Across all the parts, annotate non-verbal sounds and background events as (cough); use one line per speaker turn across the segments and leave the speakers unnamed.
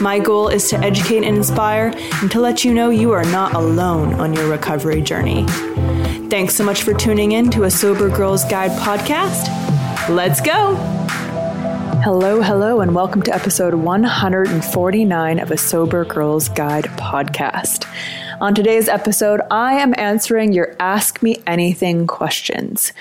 My goal is to educate and inspire and to let you know you are not alone on your recovery journey. Thanks so much for tuning in to a Sober Girls Guide podcast. Let's go! Hello, hello, and welcome to episode 149 of a Sober Girls Guide podcast. On today's episode, I am answering your Ask Me Anything questions.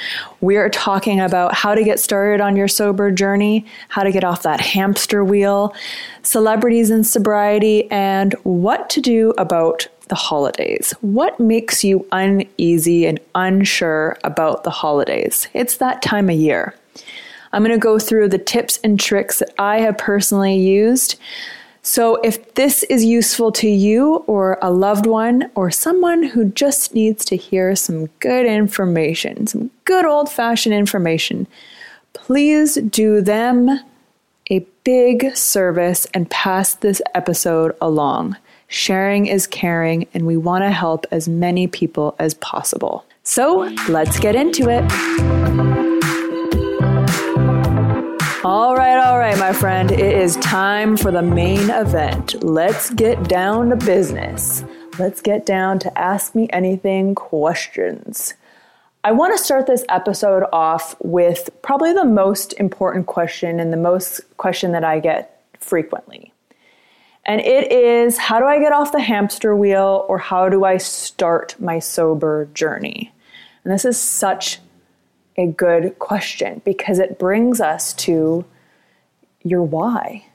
We are talking about how to get started on your sober journey, how to get off that hamster wheel, celebrities in sobriety, and what to do about the holidays. What makes you uneasy and unsure about the holidays? It's that time of year. I'm going to go through the tips and tricks that I have personally used so, if this is useful to you or a loved one or someone who just needs to hear some good information, some good old fashioned information, please do them a big service and pass this episode along. Sharing is caring, and we want to help as many people as possible. So, let's get into it. All right, all right, my friend. It is time for the main event. Let's get down to business. Let's get down to ask me anything questions. I want to start this episode off with probably the most important question and the most question that I get frequently. And it is how do I get off the hamster wheel or how do I start my sober journey? And this is such a good question because it brings us to your why.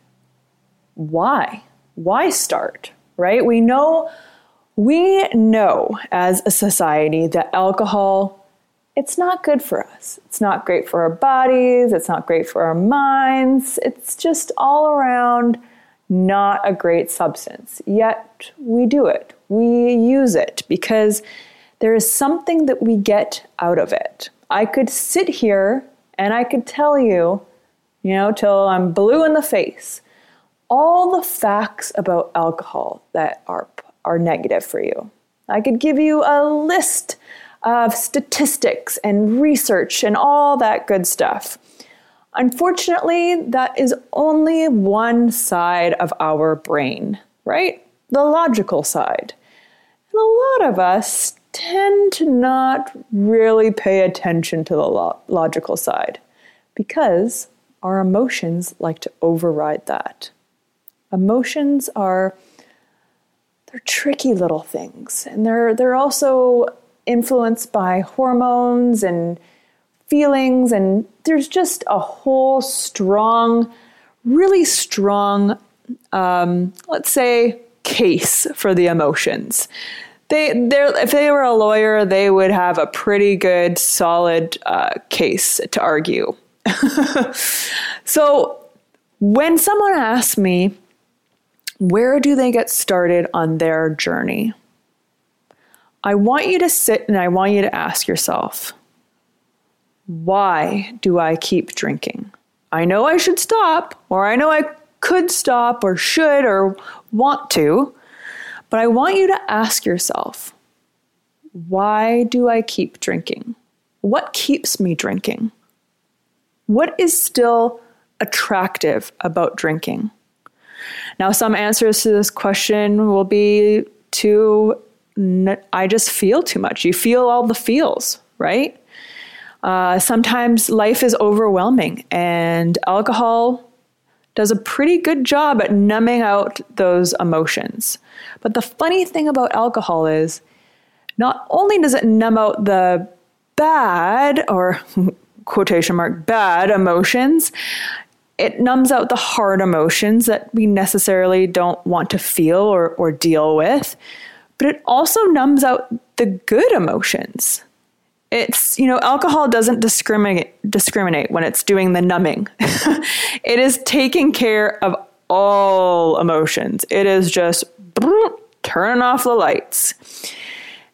Why? Why start? Right? We know we know as a society that alcohol it's not good for us. It's not great for our bodies, it's not great for our minds. It's just all around not a great substance. Yet we do it. We use it because there is something that we get out of it. I could sit here and I could tell you, you know, till I'm blue in the face, all the facts about alcohol that are, are negative for you. I could give you a list of statistics and research and all that good stuff. Unfortunately, that is only one side of our brain, right? The logical side. And a lot of us tend to not really pay attention to the lo- logical side because our emotions like to override that. Emotions are they're tricky little things and they're they're also influenced by hormones and feelings and there's just a whole strong really strong um, let's say case for the emotions they if they were a lawyer, they would have a pretty good, solid uh, case to argue. (laughs) so when someone asks me, where do they get started on their journey? I want you to sit and I want you to ask yourself, why do I keep drinking? I know I should stop, or I know I could stop, or should, or want to, But I want you to ask yourself why do I keep drinking? What keeps me drinking? What is still attractive about drinking? Now, some answers to this question will be to I just feel too much. You feel all the feels, right? Uh, sometimes life is overwhelming, and alcohol does a pretty good job at numbing out those emotions. But the funny thing about alcohol is not only does it numb out the bad or (laughs) quotation mark bad emotions, it numbs out the hard emotions that we necessarily don't want to feel or, or deal with, but it also numbs out the good emotions. It's, you know, alcohol doesn't discriminate discriminate when it's doing the numbing. (laughs) it is taking care of all emotions. It is just turning off the lights.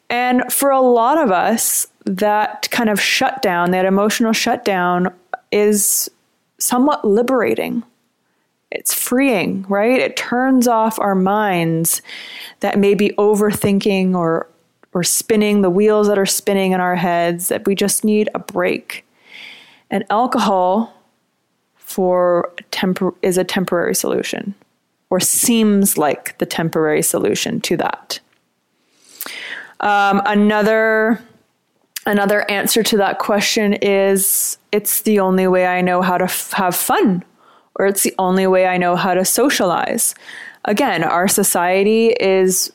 And for a lot of us, that kind of shutdown, that emotional shutdown, is somewhat liberating. It's freeing, right? It turns off our minds that may be overthinking or or spinning the wheels that are spinning in our heads that we just need a break. And alcohol for tempor- is a temporary solution or seems like the temporary solution to that. Um, another another answer to that question is it's the only way I know how to f- have fun, or it's the only way I know how to socialize. Again, our society is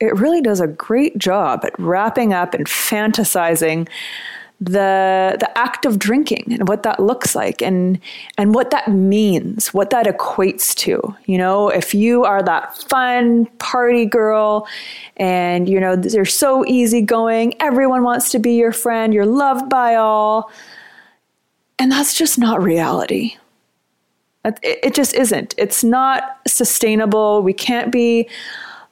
it really does a great job at wrapping up and fantasizing the the act of drinking and what that looks like and and what that means, what that equates to. You know, if you are that fun party girl and you know you're so easygoing, everyone wants to be your friend, you're loved by all, and that's just not reality. It, it just isn't. It's not sustainable. We can't be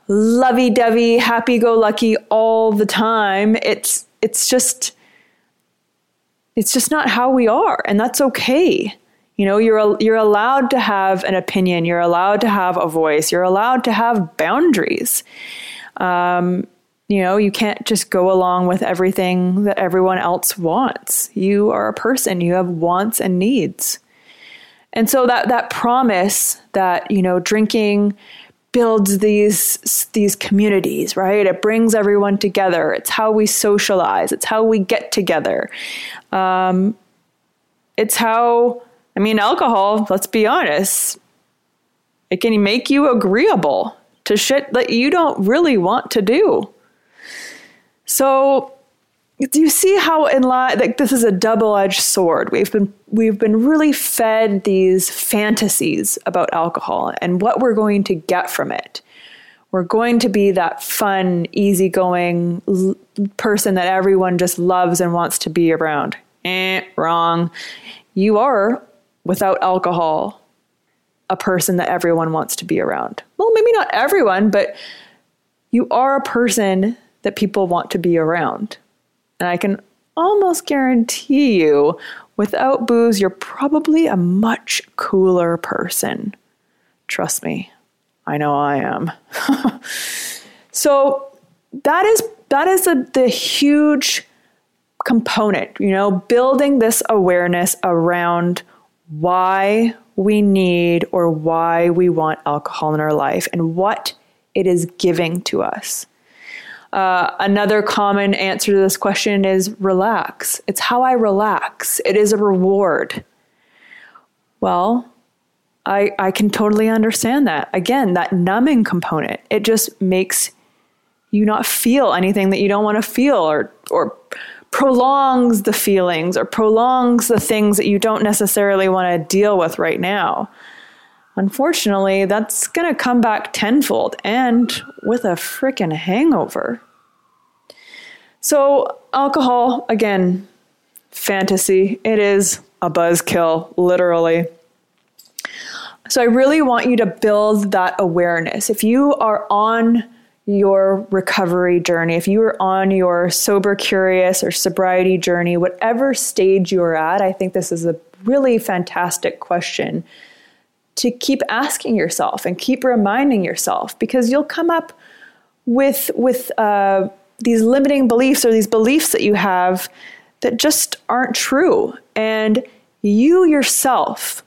lovey-dovey, happy-go-lucky all the time. It's it's just it's just not how we are, and that's okay. You know, you're you're allowed to have an opinion. You're allowed to have a voice. You're allowed to have boundaries. Um, you know, you can't just go along with everything that everyone else wants. You are a person. You have wants and needs. And so that that promise that you know drinking builds these these communities right? It brings everyone together. It's how we socialize. It's how we get together. Um, it's how i mean alcohol let's be honest it can make you agreeable to shit that you don't really want to do. So do you see how in like this is a double-edged sword? We've been we've been really fed these fantasies about alcohol and what we're going to get from it. We're going to be that fun easygoing l- person that everyone just loves and wants to be around. Eh wrong. You are without alcohol a person that everyone wants to be around. Well maybe not everyone but you are a person that people want to be around and I can almost guarantee you, without booze, you're probably a much cooler person. Trust me, I know I am. (laughs) so that is that is a, the huge component, you know, building this awareness around why we need or why we want alcohol in our life and what it is giving to us. Uh, another common answer to this question is relax. It's how I relax. It is a reward. Well, I, I can totally understand that. Again, that numbing component, it just makes you not feel anything that you don't want to feel or, or prolongs the feelings or prolongs the things that you don't necessarily want to deal with right now. Unfortunately, that's going to come back tenfold and with a freaking hangover. So, alcohol, again, fantasy. It is a buzzkill, literally. So, I really want you to build that awareness. If you are on your recovery journey, if you are on your sober curious or sobriety journey, whatever stage you're at, I think this is a really fantastic question to keep asking yourself and keep reminding yourself because you'll come up with with uh, these limiting beliefs or these beliefs that you have that just aren't true, and you yourself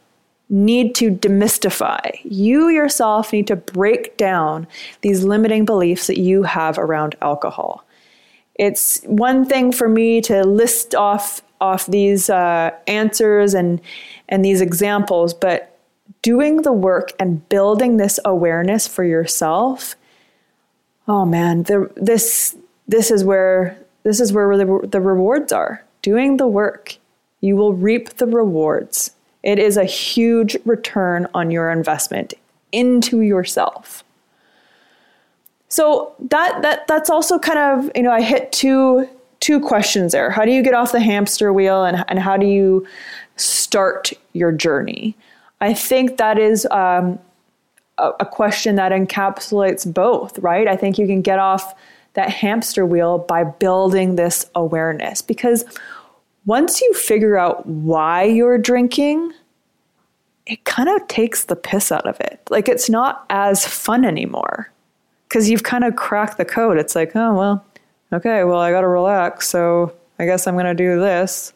need to demystify. You yourself need to break down these limiting beliefs that you have around alcohol. It's one thing for me to list off off these uh, answers and and these examples, but doing the work and building this awareness for yourself. Oh man, the, this this is where this is where the, the rewards are. Doing the work, you will reap the rewards. It is a huge return on your investment into yourself. So that that that's also kind of, you know, I hit two two questions there. How do you get off the hamster wheel and, and how do you start your journey? I think that is um, a, a question that encapsulates both, right? I think you can get off that hamster wheel by building this awareness because once you figure out why you're drinking, it kind of takes the piss out of it. Like it's not as fun anymore because you've kind of cracked the code. It's like, oh, well, okay, well, I got to relax. So I guess I'm going to do this.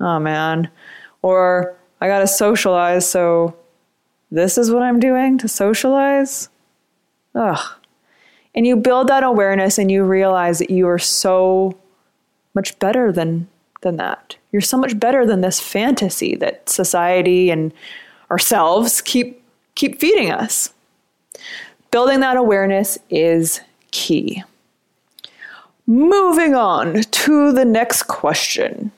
Oh, man. Or I got to socialize. So this is what I'm doing to socialize. Ugh. And you build that awareness and you realize that you are so much better than than that. You're so much better than this fantasy that society and ourselves keep keep feeding us. Building that awareness is key. Moving on to the next question.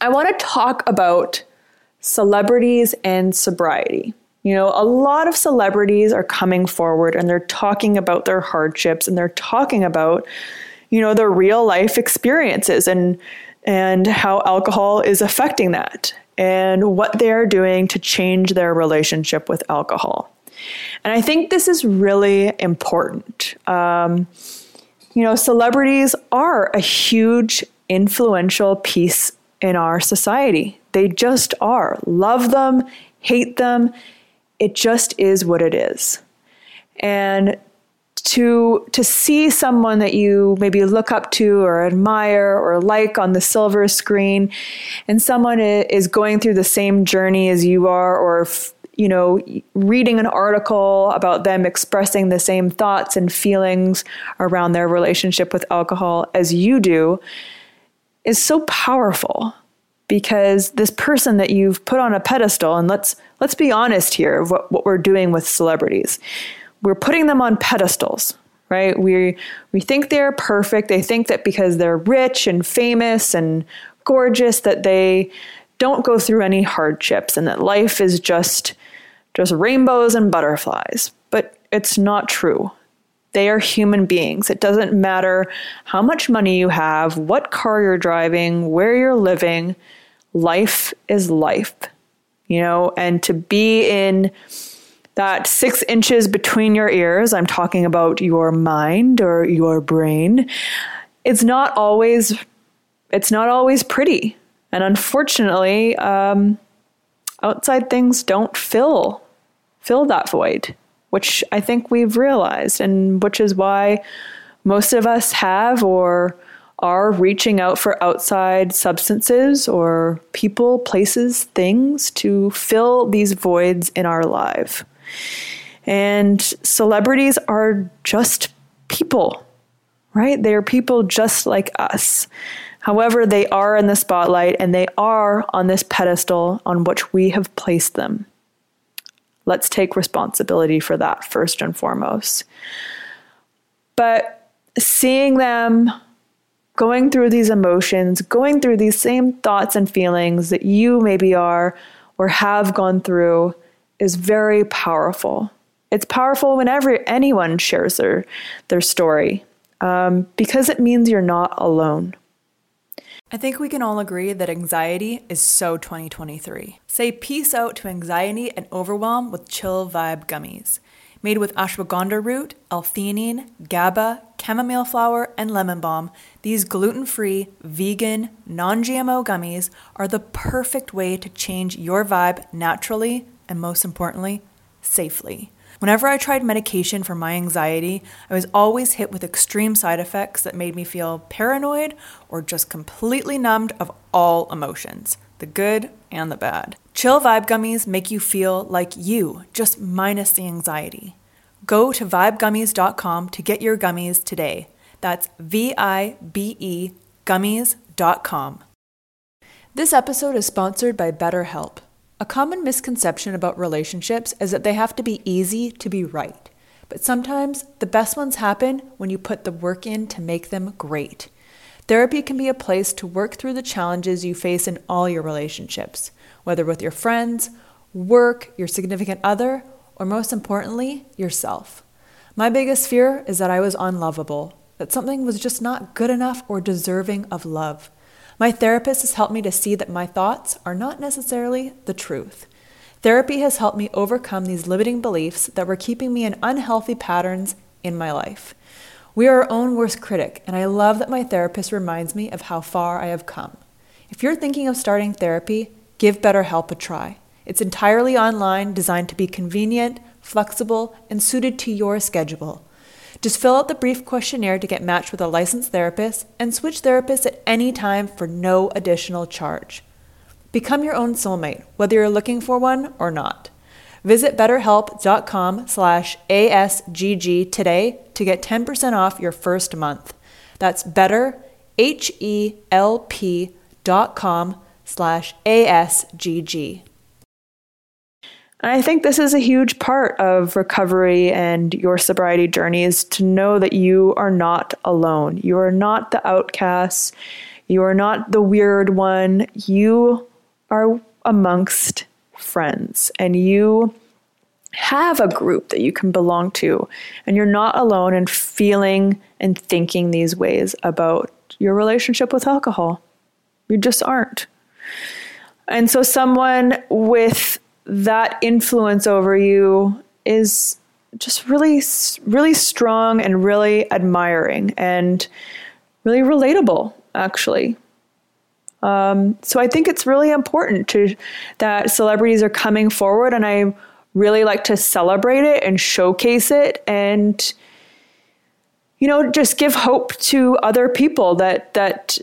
I want to talk about celebrities and sobriety. You know, a lot of celebrities are coming forward and they're talking about their hardships and they're talking about, you know, their real life experiences and and how alcohol is affecting that and what they are doing to change their relationship with alcohol. And I think this is really important. Um, you know, celebrities are a huge influential piece in our society. They just are. Love them, hate them. It just is what it is. And to to see someone that you maybe look up to or admire or like on the silver screen and someone is going through the same journey as you are or you know, reading an article about them expressing the same thoughts and feelings around their relationship with alcohol as you do is so powerful because this person that you've put on a pedestal and let's let's be honest here what, what we're doing with celebrities we're putting them on pedestals right we we think they're perfect they think that because they're rich and famous and gorgeous that they don't go through any hardships and that life is just just rainbows and butterflies. But it's not true. They are human beings. It doesn't matter how much money you have, what car you're driving, where you're living. Life is life, you know, and to be in that six inches between your ears, I'm talking about your mind or your brain, it's not always it's not always pretty. And unfortunately, um, outside things don't fill fill that void, which I think we've realized, and which is why most of us have or are reaching out for outside substances or people, places, things to fill these voids in our life. And celebrities are just people, right? They are people just like us. However, they are in the spotlight and they are on this pedestal on which we have placed them. Let's take responsibility for that first and foremost. But seeing them going through these emotions, going through these same thoughts and feelings that you maybe are or have gone through is very powerful. It's powerful whenever anyone shares their, their story um, because it means you're not alone. I think we can all agree that anxiety is so 2023. Say peace out to anxiety and overwhelm with Chill Vibe gummies. Made with ashwagandha root, L-theanine, GABA, chamomile flower, and lemon balm, these gluten-free, vegan, non-GMO gummies are the perfect way to change your vibe naturally and most importantly, safely. Whenever I tried medication for my anxiety, I was always hit with extreme side effects that made me feel paranoid or just completely numbed of all emotions the good and the bad. Chill Vibe Gummies make you feel like you, just minus the anxiety. Go to vibegummies.com to get your gummies today. That's V I B E gummies.com. This episode is sponsored by BetterHelp. A common misconception about relationships is that they have to be easy to be right. But sometimes the best ones happen when you put the work in to make them great. Therapy can be a place to work through the challenges you face in all your relationships, whether with your friends, work, your significant other, or most importantly, yourself. My biggest fear is that I was unlovable, that something was just not good enough or deserving of love. My therapist has helped me to see that my thoughts are not necessarily the truth. Therapy has helped me overcome these limiting beliefs that were keeping me in unhealthy patterns in my life. We are our own worst critic, and I love that my therapist reminds me of how far I have come. If you're thinking of starting therapy, give BetterHelp a try. It's entirely online, designed to be convenient, flexible, and suited to your schedule. Just fill out the brief questionnaire to get matched with a licensed therapist and switch therapists at any time for no additional charge. Become your own soulmate, whether you're looking for one or not. Visit betterhelp.com slash ASGG today to get 10% off your first month. That's better, H-E-L-P dot com slash ASGG. And I think this is a huge part of recovery and your sobriety journey is to know that you are not alone. You are not the outcast. You are not the weird one. You are amongst friends and you have a group that you can belong to. And you're not alone in feeling and thinking these ways about your relationship with alcohol. You just aren't. And so, someone with that influence over you is just really, really strong and really admiring and really relatable, actually. Um, so I think it's really important to that celebrities are coming forward, and I really like to celebrate it and showcase it, and you know, just give hope to other people that that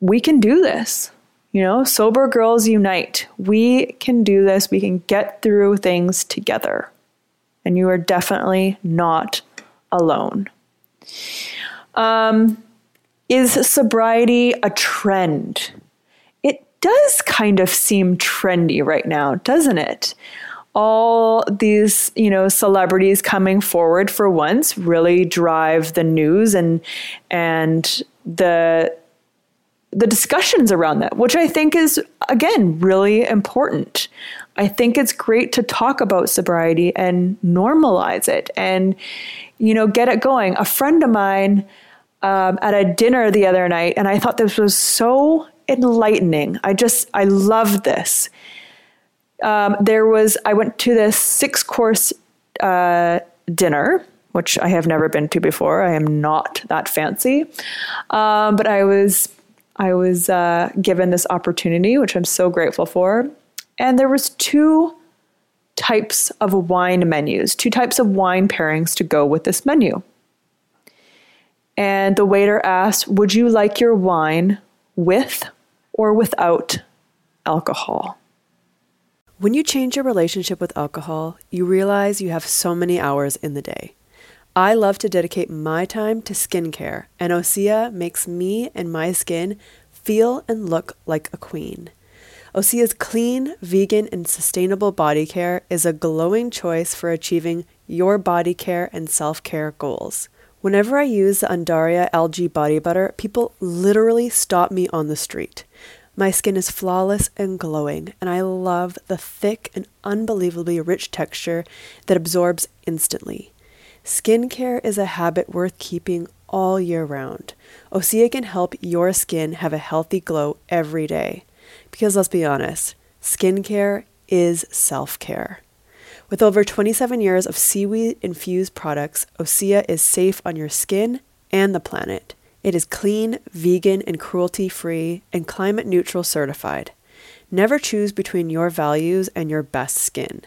we can do this. You know, sober girls unite. We can do this. We can get through things together. And you are definitely not alone. Um, is sobriety a trend? It does kind of seem trendy right now, doesn't it? all these you know celebrities coming forward for once really drive the news and and the the discussions around that, which I think is, again, really important. I think it's great to talk about sobriety and normalize it and, you know, get it going. A friend of mine um, at a dinner the other night, and I thought this was so enlightening. I just, I love this. Um, there was, I went to this six course uh, dinner which I have never been to before. I am not that fancy. Um, but I was I was uh, given this opportunity, which I'm so grateful for. And there was two types of wine menus, two types of wine pairings to go with this menu. And the waiter asked, "Would you like your wine with or without alcohol?"
When you change your relationship with alcohol, you realize you have so many hours in the day. I love to dedicate my time to skincare, and Osea makes me and my skin feel and look like a queen. Osea's clean, vegan, and sustainable body care is a glowing choice for achieving your body care and self care goals. Whenever I use the Undaria algae body butter, people literally stop me on the street. My skin is flawless and glowing, and I love the thick and unbelievably rich texture that absorbs instantly. Skincare is a habit worth keeping all year round. Osea can help your skin have a healthy glow every day. Because let's be honest, skincare is self care. With over 27 years of seaweed infused products, Osea is safe on your skin and the planet. It is clean, vegan, and cruelty free, and climate neutral certified. Never choose between your values and your best skin.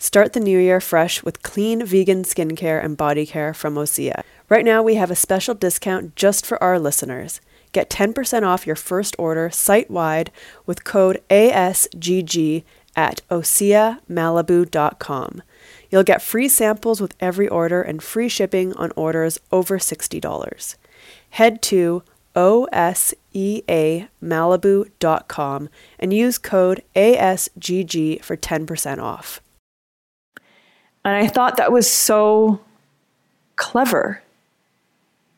Start the new year fresh with clean vegan skincare and body care from Osea. Right now, we have a special discount just for our listeners. Get 10% off your first order site wide with code ASGG at OseaMalibu.com. You'll get free samples with every order and free shipping on orders over $60. Head to OSEAMalibu.com and use code ASGG for 10% off.
And I thought that was so clever.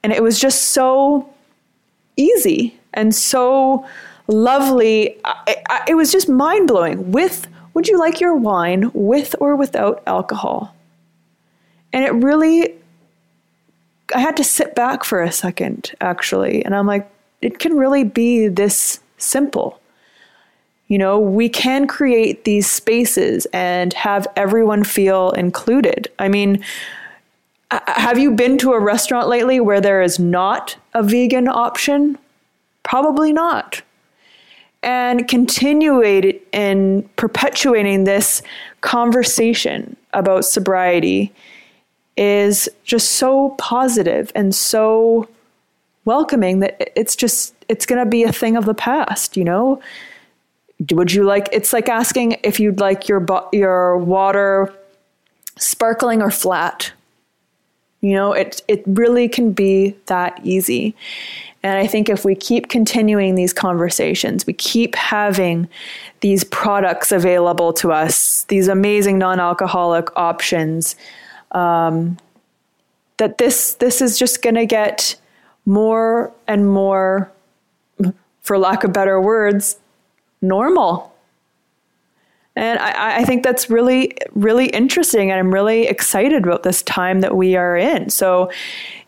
And it was just so easy and so lovely. I, I, it was just mind blowing. With, would you like your wine with or without alcohol? And it really, I had to sit back for a second, actually. And I'm like, it can really be this simple. You know, we can create these spaces and have everyone feel included. I mean, have you been to a restaurant lately where there is not a vegan option? Probably not. And continuing and perpetuating this conversation about sobriety is just so positive and so welcoming that it's just it's going to be a thing of the past, you know? Would you like it's like asking if you'd like your your water sparkling or flat you know, it it really can be that easy. And I think if we keep continuing these conversations, we keep having these products available to us, these amazing non-alcoholic options, um, that this this is just going to get more and more, for lack of better words, normal. And I, I, think that's really, really interesting. And I'm really excited about this time that we are in. So,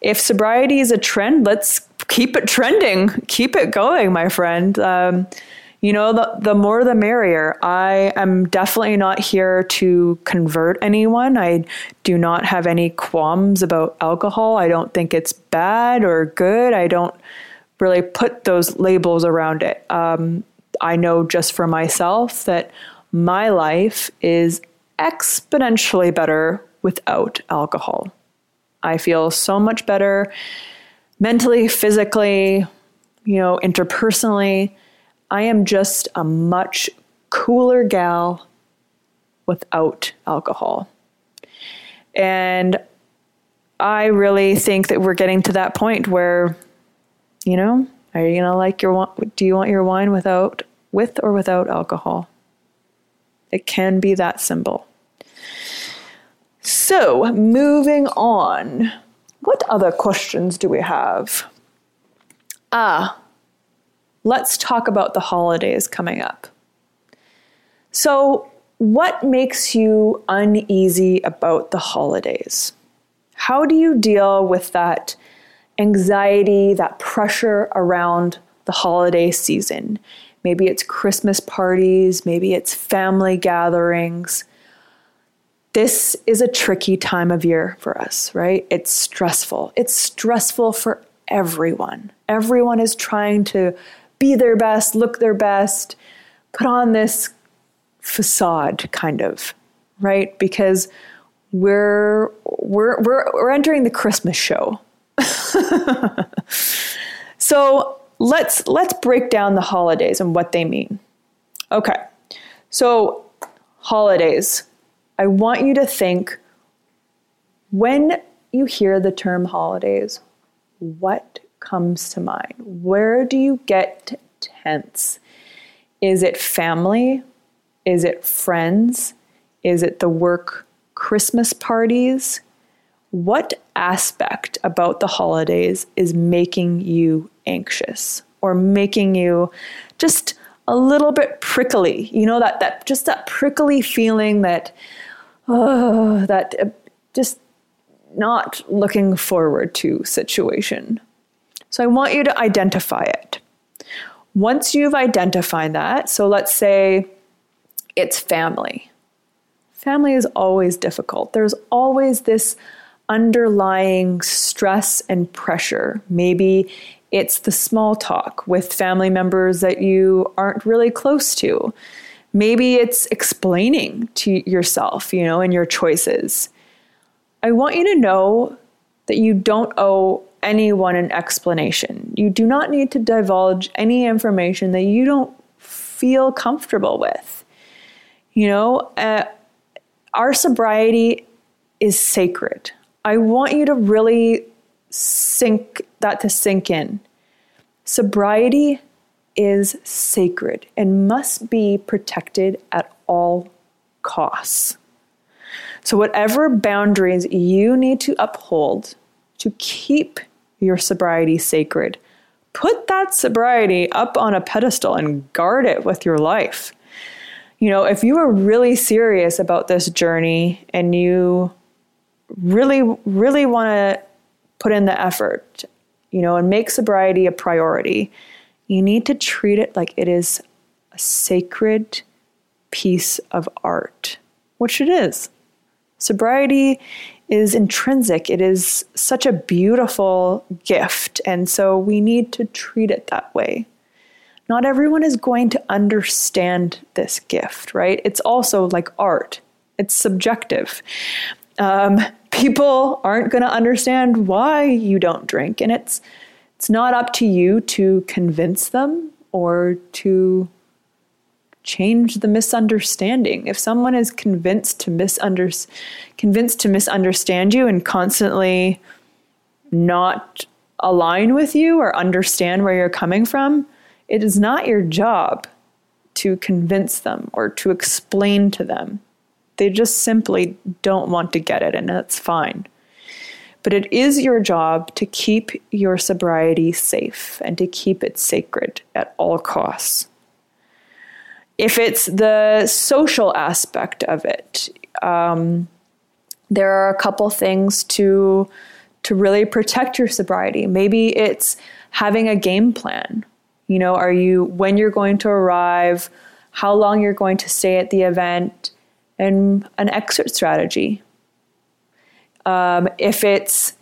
if sobriety is a trend, let's keep it trending, keep it going, my friend. Um, you know, the, the more the merrier. I am definitely not here to convert anyone. I do not have any qualms about alcohol. I don't think it's bad or good. I don't really put those labels around it. Um, I know just for myself that my life is exponentially better without alcohol. I feel so much better mentally, physically, you know, interpersonally. I am just a much cooler gal without alcohol. And I really think that we're getting to that point where, you know, are you gonna like your do you want your wine without with or without alcohol? It can be that simple. So, moving on. What other questions do we have? Ah, let's talk about the holidays coming up. So, what makes you uneasy about the holidays? How do you deal with that anxiety, that pressure around the holiday season? Maybe it's Christmas parties, maybe it's family gatherings. This is a tricky time of year for us, right? It's stressful. It's stressful for everyone. Everyone is trying to be their best, look their best, put on this facade kind of, right? Because we're we're we're, we're entering the Christmas show. (laughs) so let's let's break down the holidays and what they mean. Okay. So, holidays. I want you to think when you hear the term holidays, what comes to mind? Where do you get tense? Is it family? Is it friends? Is it the work Christmas parties? What aspect about the holidays is making you anxious or making you just a little bit prickly? You know that that just that prickly feeling that oh, that uh, just not looking forward to situation. So I want you to identify it. Once you've identified that, so let's say it's family. Family is always difficult. There's always this underlying stress and pressure. Maybe it's the small talk with family members that you aren't really close to. Maybe it's explaining to yourself, you know, and your choices. I want you to know that you don't owe anyone an explanation. You do not need to divulge any information that you don't feel comfortable with. You know, uh, our sobriety is sacred. I want you to really sink that to sink in. Sobriety is sacred and must be protected at all costs. So, whatever boundaries you need to uphold to keep your sobriety sacred, put that sobriety up on a pedestal and guard it with your life. You know, if you are really serious about this journey and you really, really want to put in the effort, you know, and make sobriety a priority, you need to treat it like it is a sacred piece of art, which it is. Sobriety is intrinsic, it is such a beautiful gift, and so we need to treat it that way. Not everyone is going to understand this gift, right? It's also like art, it's subjective. Um, (laughs) people aren't going to understand why you don't drink, and it's it's not up to you to convince them or to change the misunderstanding. If someone is convinced to misunder- convinced to misunderstand you and constantly not align with you or understand where you're coming from, it is not your job to convince them or to explain to them. They just simply don't want to get it, and that's fine. But it is your job to keep your sobriety safe and to keep it sacred at all costs. If it's the social aspect of it, um, there are a couple things to to really protect your sobriety. Maybe it's having a game plan. You know, are you when you're going to arrive, how long you're going to stay at the event, and an exit strategy. Um, if it's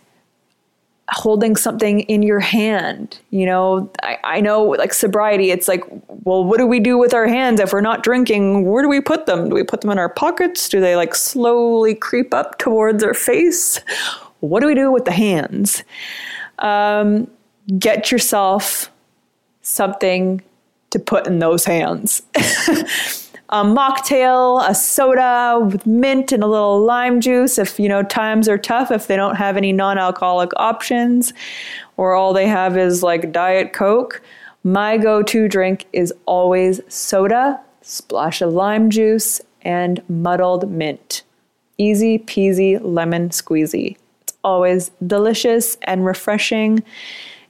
holding something in your hand, you know, I, I know like sobriety, it's like, well, what do we do with our hands if we're not drinking? Where do we put them? Do we put them in our pockets? Do they like slowly creep up towards our face? What do we do with the hands? Um, get yourself something to put in those hands. (laughs) a mocktail, a soda with mint and a little lime juice if you know times are tough if they don't have any non-alcoholic options or all they have is like diet coke. My go-to drink is always soda, splash of lime juice and muddled mint. Easy peasy lemon squeezy. It's always delicious and refreshing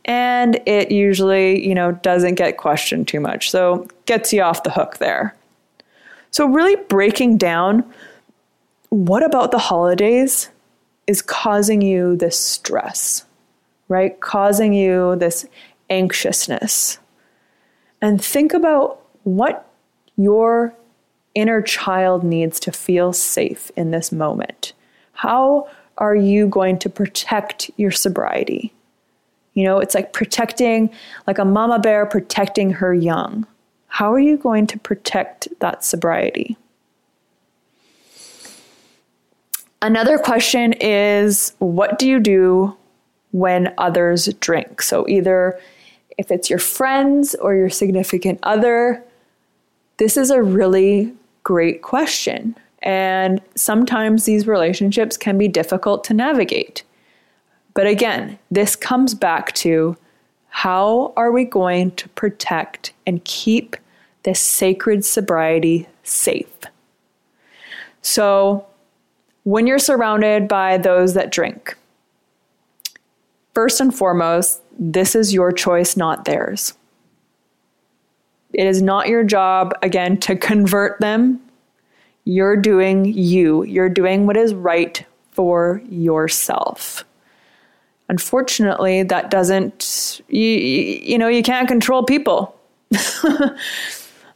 and it usually, you know, doesn't get questioned too much. So gets you off the hook there. So, really breaking down what about the holidays is causing you this stress, right? Causing you this anxiousness. And think about what your inner child needs to feel safe in this moment. How are you going to protect your sobriety? You know, it's like protecting, like a mama bear protecting her young. How are you going to protect that sobriety? Another question is what do you do when others drink? So, either if it's your friends or your significant other, this is a really great question. And sometimes these relationships can be difficult to navigate. But again, this comes back to how are we going to protect and keep this sacred sobriety safe. So, when you're surrounded by those that drink, first and foremost, this is your choice, not theirs. It is not your job, again, to convert them. You're doing you, you're doing what is right for yourself. Unfortunately, that doesn't, you, you know, you can't control people. (laughs)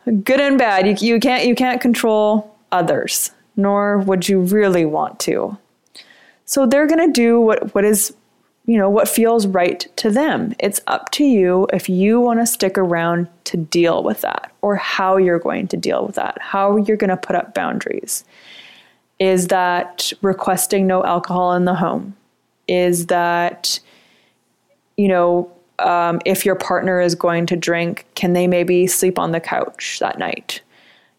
good and bad. You, you can't you can't control others, nor would you really want to. So they're going to do what what is you know, what feels right to them. It's up to you if you want to stick around to deal with that or how you're going to deal with that, how you're going to put up boundaries. Is that requesting no alcohol in the home? Is that, you know, um, if your partner is going to drink, can they maybe sleep on the couch that night?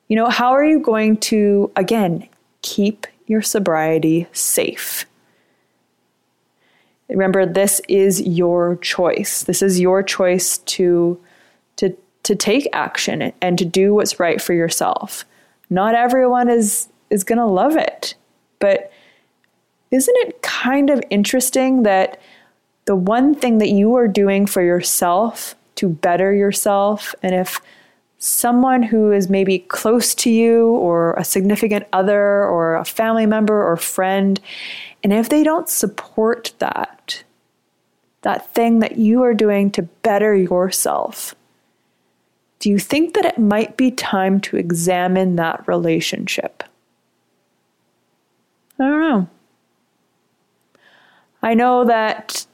You know, how are you going to, again, keep your sobriety safe? Remember, this is your choice. This is your choice to, to, to take action and to do what's right for yourself. Not everyone is, is going to love it, but isn't it kind of interesting that the one thing that you are doing for yourself to better yourself, and if someone who is maybe close to you or a significant other or a family member or friend and if they don't support that, that thing that you are doing to better yourself, do you think that it might be time to examine that relationship? I don't know. I know that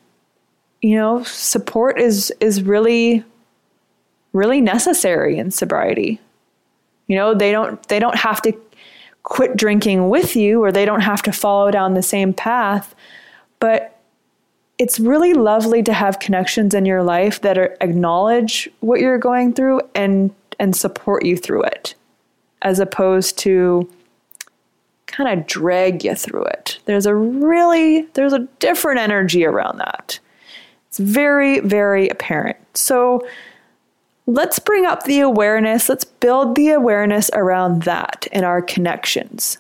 you know, support is is really really necessary in sobriety. You know, they don't they don't have to quit drinking with you or they don't have to follow down the same path. But it's really lovely to have connections in your life that are, acknowledge what you're going through and and support you through it as opposed to kind of drag you through it. There's a really there's a different energy around that. It's very very apparent. So let's bring up the awareness. Let's build the awareness around that in our connections.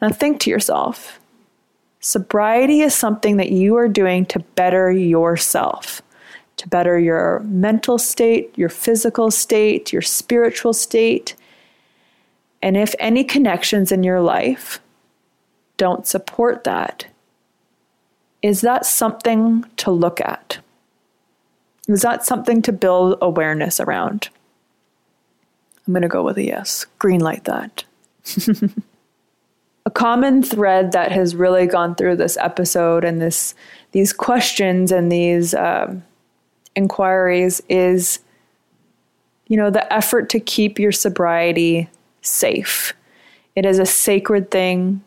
Now, think to yourself sobriety is something that you are doing to better yourself, to better your mental state, your physical state, your spiritual state. And if any connections in your life don't support that, is that something to look at? Is that something to build awareness around? I'm going to go with a yes. Green light that. (laughs) a common thread that has really gone through this episode and this these questions and these um, inquiries is you know the effort to keep your sobriety safe it is a sacred thing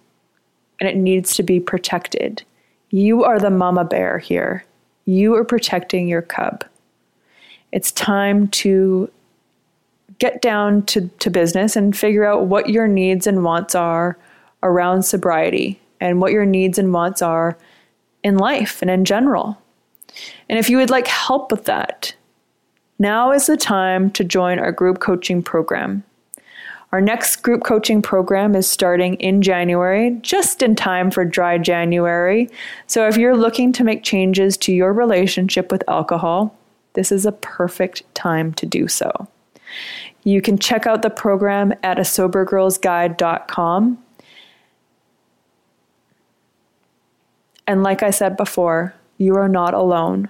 and it needs to be protected you are the mama bear here you are protecting your cub. It's time to get down to, to business and figure out what your needs and wants are around sobriety and what your needs and wants are in life and in general. And if you would like help with that, now is the time to join our group coaching program. Our next group coaching program is starting in January, just in time for dry January. So if you're looking to make changes to your relationship with alcohol, this is a perfect time to do so. You can check out the program at a. And like I said before, you are not alone.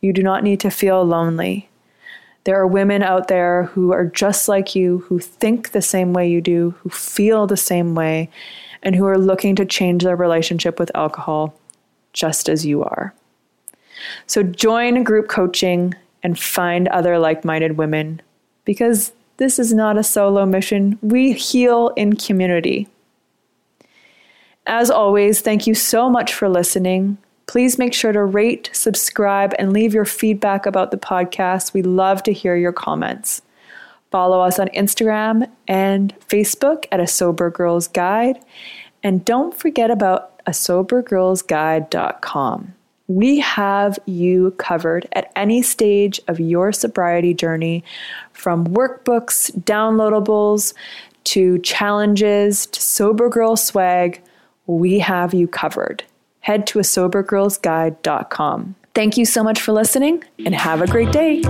You do not need to feel lonely. There are women out there who are just like you, who think the same way you do, who feel the same way, and who are looking to change their relationship with alcohol just as you are. So join group coaching and find other like minded women because this is not a solo mission. We heal in community. As always, thank you so much for listening. Please make sure to rate, subscribe, and leave your feedback about the podcast. We love to hear your comments. Follow us on Instagram and Facebook at A Sober Girls Guide. And don't forget about a sobergirlsguide.com. We have you covered at any stage of your sobriety journey from workbooks, downloadables, to challenges, to sober girl swag. We have you covered head to a sobergirlsguide.com. Thank you so much for listening and have a great day.